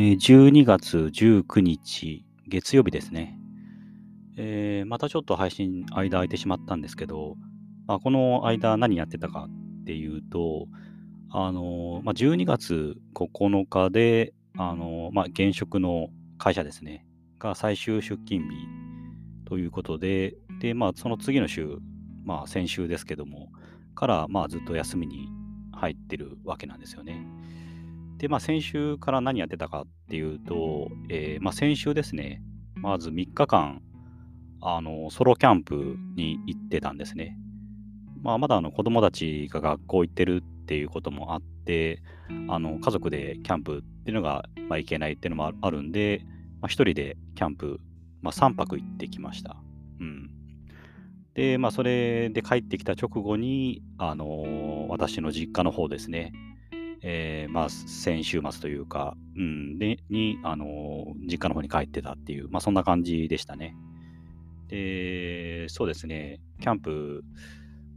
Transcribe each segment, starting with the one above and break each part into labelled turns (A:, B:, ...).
A: えー12月19日、月曜日ですね。えーまたちょっと配信間空いてしまったんですけど、まあ、この間何やってたかっていうと、あのまあ、12月9日で、あのまあ、現職の会社ですね、が最終出勤日ということで、で、まあ、その次の週、まあ、先週ですけども、から、まあ、ずっと休みに入ってるわけなんですよね。で、まあ、先週から何やってたかっていうと、えーまあ、先週ですね、まず3日間、あのソロキャンプに行ってたんですね。まあ、まだあの子供たちが学校行ってるっていうこともあって、あの家族でキャンプっていうのが、まあ、行けないっていうのもあるんで、まあ、1人でキャンプ、まあ、3泊行ってきました。うん、で、まあ、それで帰ってきた直後に、あのー私の実家の方ですね、えーまあ、先週末というか、うん、でに、あのー実家の方に帰ってたっていう、まあ、そんな感じでしたね。で、そうですね、キャンプ、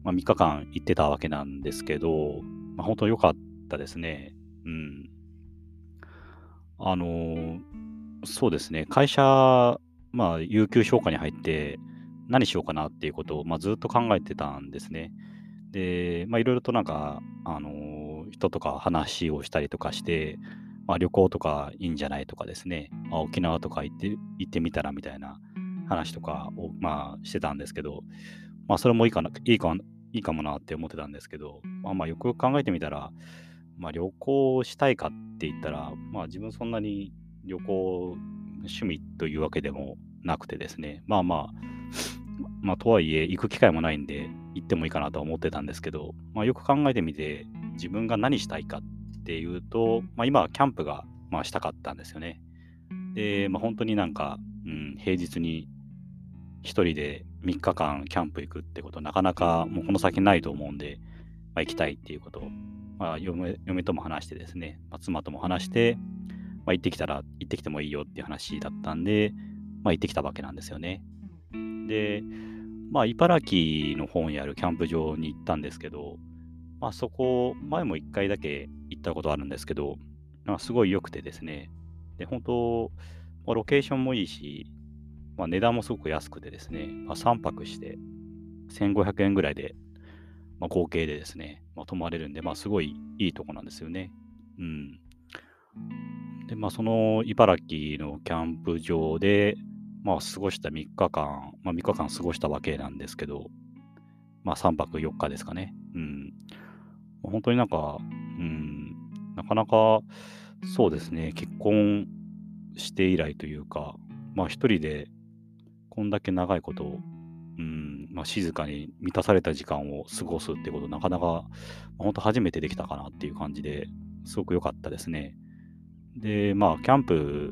A: まあ、3日間行ってたわけなんですけど、まあ、本当良かったですね。うん。あのーそうですね、会社、まあ、有給消化に入って、何しようかなっていうことを、まあ、ずっと考えてたんですね。で、まあ、いろいろとなんか、あの人とか話をしたりとかして、まあ、旅行とかいいんじゃないとかですね、まあ、沖縄とか行って行ってみたらみたいな話とかを、まあ、してたんですけど、まあ、それもいいかな、いいかいいかもなって思ってたんですけど、まあ、まあよくよく考えてみたら、まあ、旅行したいかって言ったら、まあ、自分そんなに旅行趣味というわけでもなくてですね、まあまあ、まあ、とはいえ、行く機会もないんで、行ってもいいかなとは思ってたんですけど、まあ、よく考えてみて、自分が何したいかっていうと、まあ、今はキャンプが、まあ、したかったんですよね。で、まあ、本当になんか、うん、平日に一人で3日間キャンプ行くってこと、なかなかもうこの先ないと思うんで、まあ、行きたいっていうことを、まあ、嫁嫁とも話してですね、まあ、妻とも話して、まあ、行ってきたら行ってきてもいいよっていう話だったんで、まあ、行ってきたわけなんですよね。で、まあ、茨城の方にあるキャンプ場に行ったんですけど、まあ、そこ、前も1回だけ行ったことあるんですけど、まあ、すごい良くてですね、で、本当、まあロケーションもいいし、まあ、値段もすごく安くてですね、まあ、3泊して1500円ぐらいで、まあ、合計でですね、まあ、泊まれるんで、まあ、すごいいいとこなんですよね。うん。で、まあ、その茨城のキャンプ場で、まあ、過ごした3日間、まあ、3日間過ごしたわけなんですけど、まあ、3泊4日ですかね。うん。本当になんか、うん、なかなか、そうですね、結婚して以来というか、まあ、一人でこんだけ長いこと、うん、まあ、静かに満たされた時間を過ごすってこと、なかなか、本当初めてできたかなっていう感じですごく良かったですね。で、まあ、キャンプ、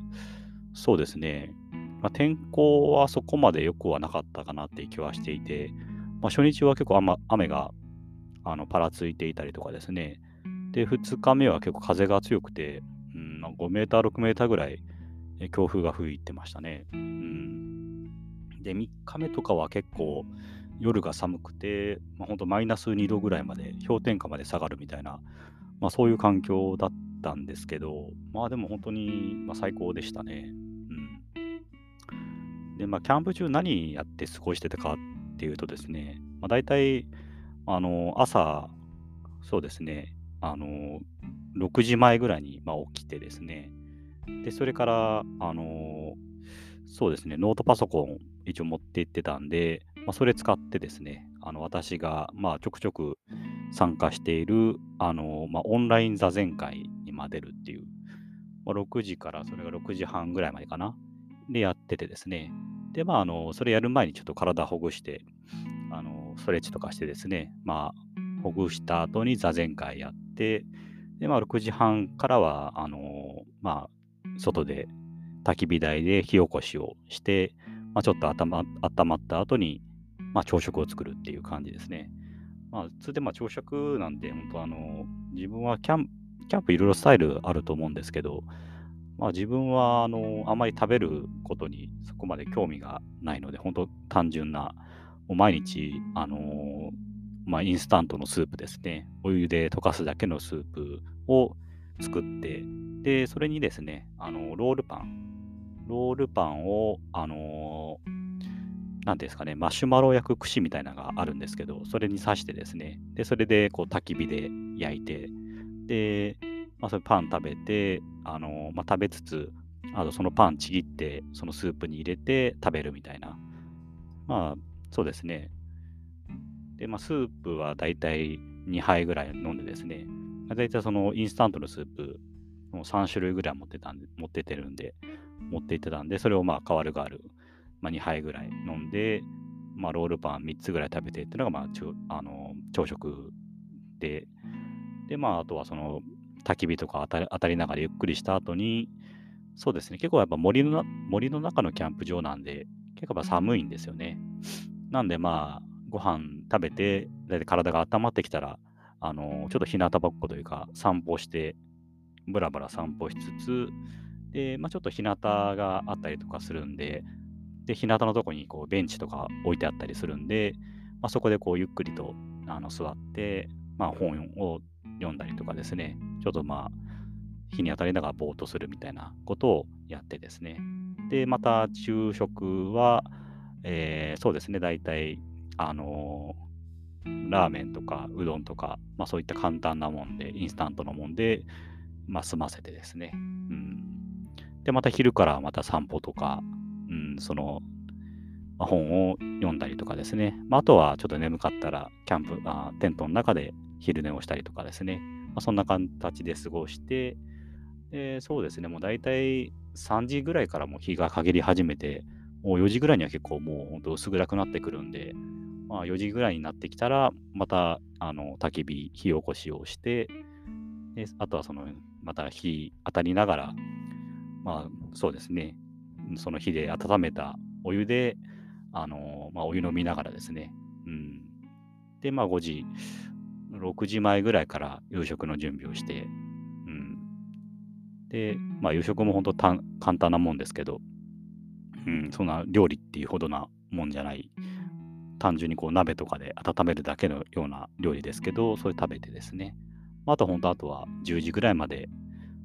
A: そうですね、まあ、天候はそこまで良くはなかったかなっていう気はしていて、まあ、初日は結構雨雨があのパラついていたりとかですね。で、2日目は結構風が強くて、うん、5メーター、6メーターぐらいえ強風が吹いてましたね。うん、で、3日目とかは結構夜が寒くて、まあ、本当マイナス2度ぐらいまで、氷点下まで下がるみたいな、まあ、そういう環境だったんですけど、まあでも本当に、まあ、最高でしたね。うん、で、まあ、キャンプ中何やって過ごしてたかっていうとですね、まあ、大体、あの、朝、そうですね、あの、6時前ぐらいに、まあ、起きてですね、で、それから、あの、そうですね、ノートパソコン一応持って行ってたんで、まあ、それ使ってですね、あの私が、まあ、ちょくちょく参加している、あの、まあ、オンライン座禅会にま出るっていう、まあ、6時からそれが6時半ぐらいまでかな、でやっててですね、で、まあ、あの、それやる前にちょっと体ほぐして、ストレッチとかしてですね、まあ、ほぐした後に座禅会やって、で、まあ、6時半からは、あの、まあ、外で焚き火台で火起こしをして、まあ、ちょっと温ま温まった後に、まあ、朝食を作るっていう感じですね。まあ、普通でまあ朝食なんて、本当あの、自分はキャンキャンプいろいろスタイルあると思うんですけど、まあ、自分はあのあまり食べることにそこまで興味がないので、本当単純な、毎日、あのまあ、インスタントのスープですね、お湯で溶かすだけのスープを作って、で、それにですね、あの、ロールパン、ロールパンを、あのなんですかね、マシュマロ焼く串みたいなのがあるんですけど、それに刺してですね、で、それでこう焚き火で焼いて、で、まあ、それパン食べて、あのまあ、食べつつ、あとそのパンちぎって、そのスープに入れて食べるみたいな。まあ、そうですね。で、まあ、スープはだいたい2杯ぐらい飲んでですね、だいたいそのインスタントのスープ、もう3種類ぐらい持ってたんで、持っててるんで、持って行ってたんで、それをまあ、変わる変わる、まあ、2杯ぐらい飲んで、まあ、ロールパン3つぐらい食べてっていうのが、まあ、ちょあの朝食で、で、まあ、あとはその、焚き火とか当たり当たりながらゆっくりした後に、そうですね、結構やっぱ森の森の中のキャンプ場なんで、結構やっぱ寒いんですよね。なんでまあ、ご飯食べて、だいたい体が温まってきたら、あのちょっと日向ぼっこというか、散歩して、ぶらぶら散歩しつつ、で、まあ、ちょっと日向があったりとかするんで、で、日向のとこにこうベンチとか置いてあったりするんで、まあ、そこでこうゆっくりとあの座って、まあ、本を読んだりとかですね、ちょっとまあ、日に当たりながらぼーっとするみたいなことをやってですね。で、また昼食は、えー、そうですね、大体、あのー、ラーメンとかうどんとか、まあそういった簡単なもんで、インスタントのもんで、まあ済ませてですね。うん、で、また昼からまた散歩とか、うん、その、まあ、本を読んだりとかですね。まあ、とはちょっと眠かったら、キャンプあ、テントの中で昼寝をしたりとかですね。まあ、そんな形で過ごして、えー、そうですね、もう大体3時ぐらいからもう日が陰り始めて、もう4時ぐらいには結構もう本当薄暗くなってくるんで、まあ、4時ぐらいになってきたら、またあの焚き火、火起こしをして、であとはそのまた火当たりながら、まあそうですね、その火で温めたお湯で、あのまあ、お湯飲みながらですね、うん。で、まあ5時、6時前ぐらいから夕食の準備をして、うん。で、まあ夕食も本当簡単なもんですけど、うん、そんな料理っていうほどなもんじゃない、単純にこう鍋とかで温めるだけのような料理ですけど、それ食べてですね、あと本当あとは10時ぐらいまで、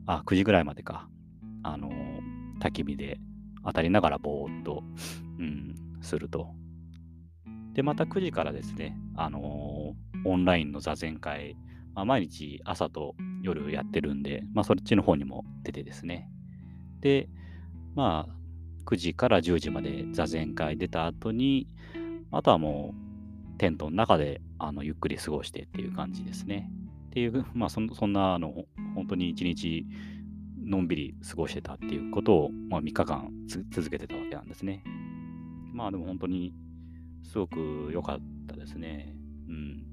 A: あ、9時ぐらいまでか、あの焚き火で当たりながらぼーっと、うん、すると。で、また9時からですね、あのー、オンラインの座禅会、まあ、毎日朝と夜やってるんで、まあ、そっちの方にも出てですね。で、まあ、9時から10時まで座禅会出た後に、あとはもうテントの中であのゆっくり過ごしてっていう感じですね。っていう、まあそ、んなあの本当に一日のんびり過ごしてたっていうことを、まあ、3日間続けてたわけなんですね。まあでも本当にすごく良かったですね。うん。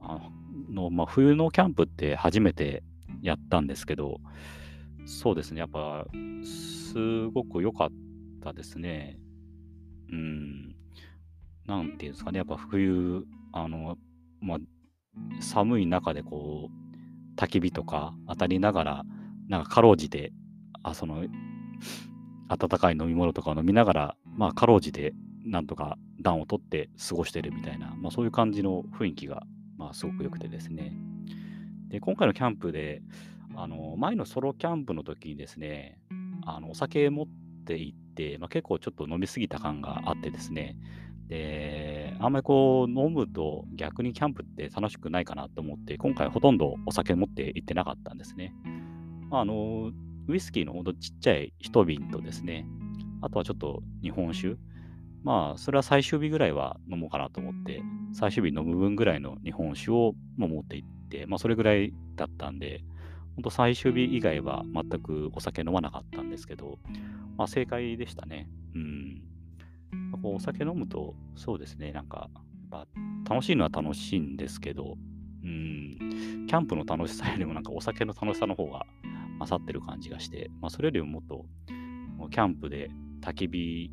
A: あの、まあ、冬のキャンプって初めてやったんですけど、そうですね、やっぱすごく良かったですね。うん。なんていうんですかね、やっぱ冬、あの、まあ、寒い中でこう、焚き火とか当たりながら、なんかかろうじて、あ、その、温かい飲み物とかを飲みながら、まあ、かろうじて、なんとか暖を取って過ごしてるみたいな、まあ、そういう感じの雰囲気が、まあ、すごく良くてですね。で、今回のキャンプで、あの、前のソロキャンプの時にですね、あの、お酒持って行って、まあ、結構ちょっと飲みすぎた感があってですね、で、あんまりこう飲むと逆にキャンプって楽しくないかなと思って、今回ほとんどお酒持って行ってなかったんですね。あの、ウイスキーのほんとちっちゃい一瓶とですね、あとはちょっと日本酒。まあ、それは最終日ぐらいは飲もうかなと思って、最終日飲む分ぐらいの日本酒を持って行って、まあ、それぐらいだったんで、本当最終日以外は全くお酒飲まなかったんですけど、まあ、正解でしたね。うん。こうお酒飲むと、そうですね、なんか、やっぱ楽しいのは楽しいんですけど、うん、キャンプの楽しさよりもなんかお酒の楽しさの方が勝ってる感じがして、まあ、それよりももっと、キャンプで焚き火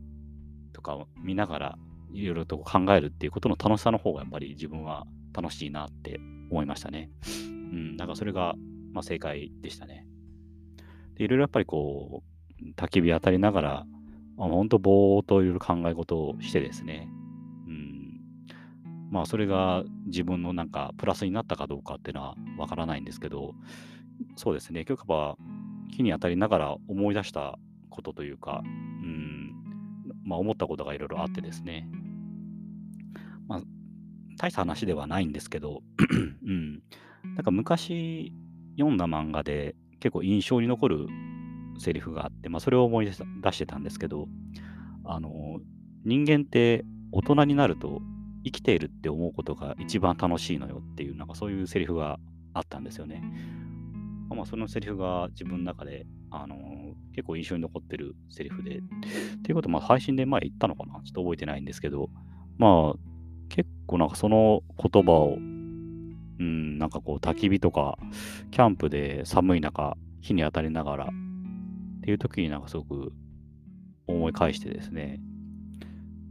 A: とかを見ながら、いろいろと考えるっていうことの楽しさの方がやっぱり自分は楽しいなって思いましたね。うん、なんかそれが、まあ、正解でしたね。でいろいろやっぱりこう、焚き火当たりながら、まあ、本当ぼーっといろいろ考え事をしてですね、うん、まあそれが自分のなんかプラスになったかどうかっていうのはわからないんですけど、そうですね。結局やっぱ、木に当たりながら思い出したことというか、うん、まあ、思ったことがいろいろあってですね、まあ、大した話ではないんですけど、うん、なんか昔読んだ漫画で結構印象に残るセリフがあって、まあ、それを思い出してたんですけど、あの、人間って大人になると生きているって思うことが一番楽しいのよっていう、なんかそういうセリフがあったんですよね。まあ、そのセリフが自分の中で、あの結構印象に残ってるセリフで、っていうことまあ配信で前言ったのかな？ちょっと覚えてないんですけど、まあ結構なんかその言葉を、うん、なんかこう焚き火とか、キャンプで寒い中、火に当たりながらっていう時になんかすごく思い返してですね、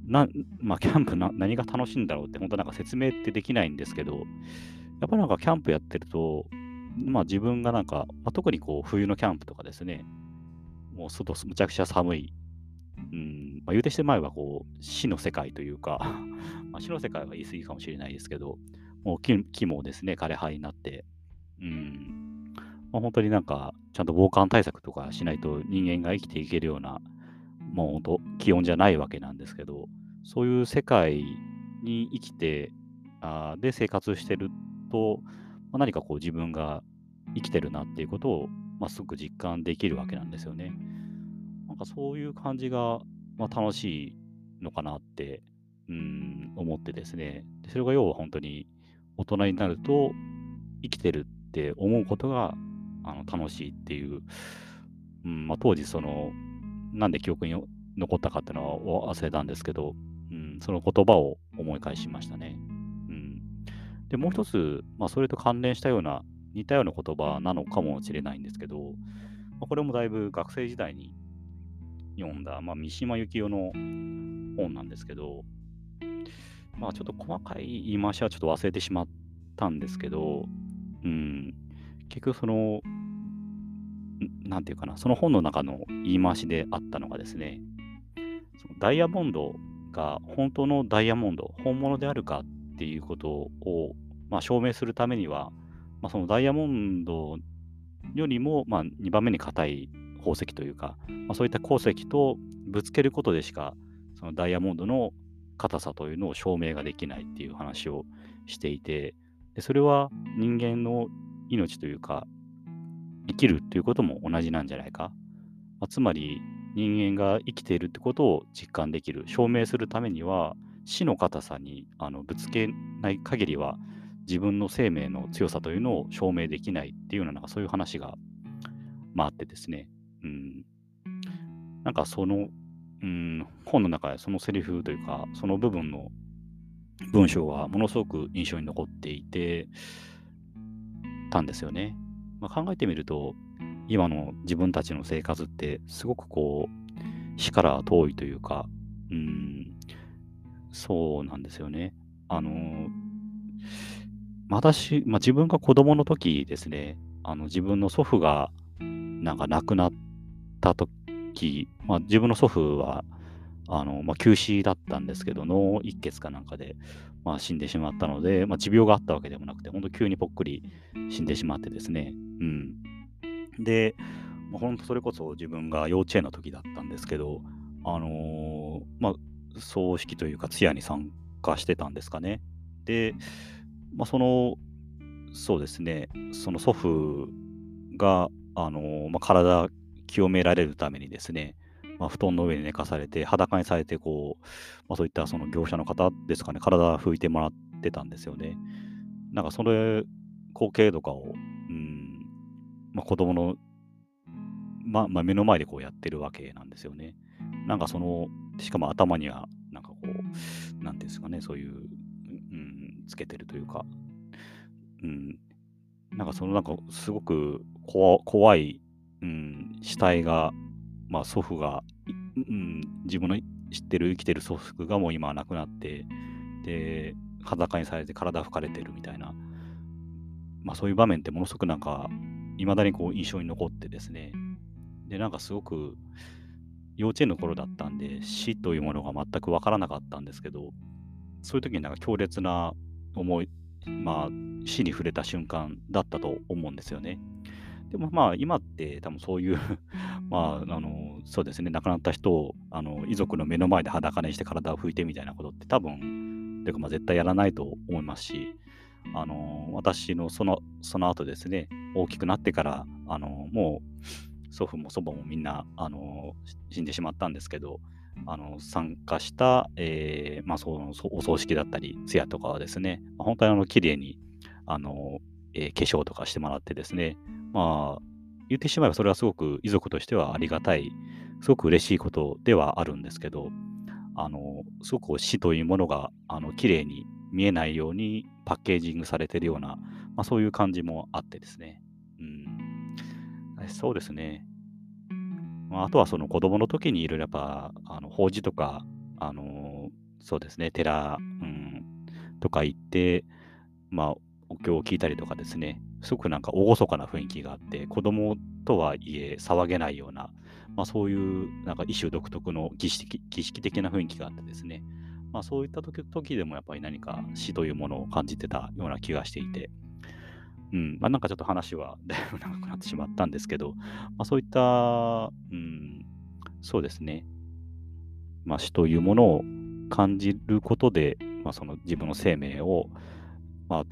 A: な、まあ、キャンプな何が楽しいんだろうって、本当なんか説明ってできないんですけど、やっぱりなんかキャンプやってると、まあ自分がなんか、まあ、特にこう冬のキャンプとかですね、もう外むちゃくちゃ寒い、うん、まあ、言うてして前はこう死の世界というか まあ、死の世界は言い過ぎかもしれないですけど、もう木木もですね、枯れ葉になって、うん、まあ、本当になんか、ちゃんと防寒対策とかしないと人間が生きていけるような、もう本当、気温じゃないわけなんですけど、そういう世界に生きて、あで生活してると、まあ、何かこう自分が生きてるなっていうことを、まあ、すごく実感できるわけなんですよね。なんかそういう感じが、まあ、楽しいのかなって、うん、思ってですね。それが要は本当に大人になると生きてるって思うことがあの楽しいっていう、うんまあ、当時その、なんで記憶に残ったかっていうのは忘れたんですけど、うん、その言葉を思い返しましたね。うん、で、もう一つ、まあ、それと関連したような、似たような言葉なのかもしれないんですけど、まあ、これもだいぶ学生時代に読んだ、まあ、三島由紀夫の本なんですけど、まあちょっと細かい言い回しはちょっと忘れてしまったんですけど、うん、結局その、なんていうかな、その本の中の言い回しであったのがですね、そのダイヤモンドが本当のダイヤモンド、本物であるかっていうことを、まあ、証明するためには、まあ、そのダイヤモンドよりも、まあ、2番目に硬い宝石というか、まあ、そういった鉱石とぶつけることでしか、そのダイヤモンドの硬さというのを証明ができないっていう話をしていて、でそれは人間の命というか、生きるっていうことも同じなんじゃないか。まあ、つまり、人間が生きているってことを実感できる、証明するためには、死の硬さにあのぶつけない限りは、自分の生命の強さというのを証明できないっていうような、そういう話が、まあ、ってですね。うん。なんかその、うん、本の中でそのセリフというか、その部分の文章はものすごく印象に残っていて、たんですよね。まあ、考えてみると、今の自分たちの生活ってすごくこう、死から遠いというか、うん、そうなんですよね。あの、私、まあ、自分が子供の時ですね、あの自分の祖父がなんか亡くなった時、まあ、自分の祖父はあの、まあ、急死だったんですけど、脳一血かなんかで、まあ、死んでしまったので、まあ、持病があったわけでもなくて、本当急にぽっくり死んでしまってですね。うん。で、まあ、本当それこそ自分が幼稚園の時だったんですけど、あのー、まあ、葬式というか通夜に参加してたんですかね。で、まあ、その、そうですね、その祖父が、あのー、まあ、体清められるためにですね、まあ、布団の上に寝かされて、裸にされて、こう、まあ、そういったその業者の方ですかね、体拭いてもらってたんですよね。なんかそれ、光景とかを、うん、まあ、子供の、ままあ、目の前でこうやってるわけなんですよね。なんかその、しかも頭には、なんかこう、なんですかね、そういう、うん、つけてるというか、うん、なんかそのなんかすごく怖い、うん、死体がまあ、祖父が、うん、自分の知ってる生きてる祖父がもう今は亡くなってで裸にされて体拭かれてるみたいな、まあ、そういう場面ってものすごくなんかいまだにこう印象に残ってですねでなんかすごく幼稚園の頃だったんで死というものが全く分からなかったんですけどそういう時になんか強烈な思いまあ死に触れた瞬間だったと思うんですよね。でもまあ今って多分そういう まああのそうですね亡くなった人をあの遺族の目の前で裸にして体を拭いてみたいなことって多分ていうかまあ絶対やらないと思いますしあの私のそのその後ですね大きくなってからあのもう祖父も祖母もみんなあの死んでしまったんですけどあの参加した、えーまあ、そのお葬式だったり通夜とかはですね本当にあの綺麗にあの、えー、化粧とかしてもらってですねまあ言ってしまえばそれはすごく遺族としてはありがたいすごく嬉しいことではあるんですけどあのすごく死というものがあの綺麗に見えないようにパッケージングされているような、まあ、そういう感じもあってですね。うん、そうですね。まあ、あとはその子供の時にいろいろやっぱ、あの法事とか、あのそうですね、寺、うん、とか行って、まあ、お経を聞いたりとかですね、すごくなんか厳かな雰囲気があって、子供とはいえ騒げないような、まあ、そういうなんか一種独特の儀式儀式的な雰囲気があってですね、まあ、そういった時時でもやっぱり何か死というものを感じてたような気がしていて、うんまあ、なんかちょっと話はだいぶ長くなってしまったんですけど、まあ、そういった、うん、そうですね、まあ、死というものを感じることで、まあ、その自分の生命を、まあ、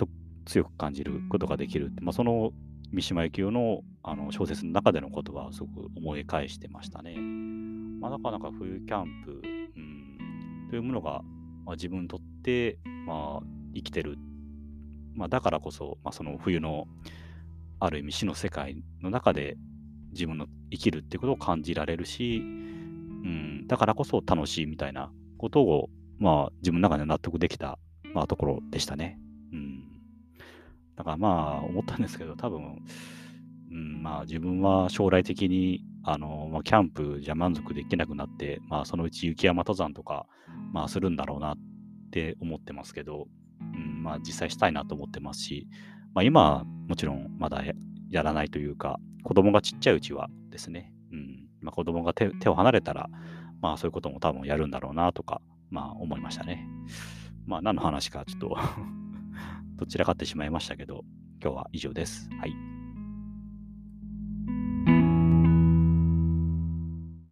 A: 強く感じることができる。まあ、その三島由紀夫のあの小説の中での言葉をすごく思い返してましたね。まあ、なかなか冬キャンプ、うん、というものが、まあ、自分にとって、まあ、生きてる。まあ、だからこそ、まあ、その冬のある意味死の世界の中で自分の生きるっていうことを感じられるし、うん、だからこそ楽しいみたいなことを、まあ、自分の中で納得できた、まあ、ところでしたね。うん、だからまあ思ったんですけど、多分、うん、まあ自分は将来的にあの、まあ、キャンプじゃ満足できなくなって、まあそのうち雪山登山とか、まあするんだろうなって思ってますけど、うん、まあ実際したいなと思ってますし、まあ今はもちろんまだやらないというか、子供がちっちゃいうちはですね、うん、まあ子供が手手を離れたら、まあそういうことも多分やるんだろうなとか、まあ思いましたね。まあ何の話かちょっとどちらかってしまいましたけど、今日は以上です。はい。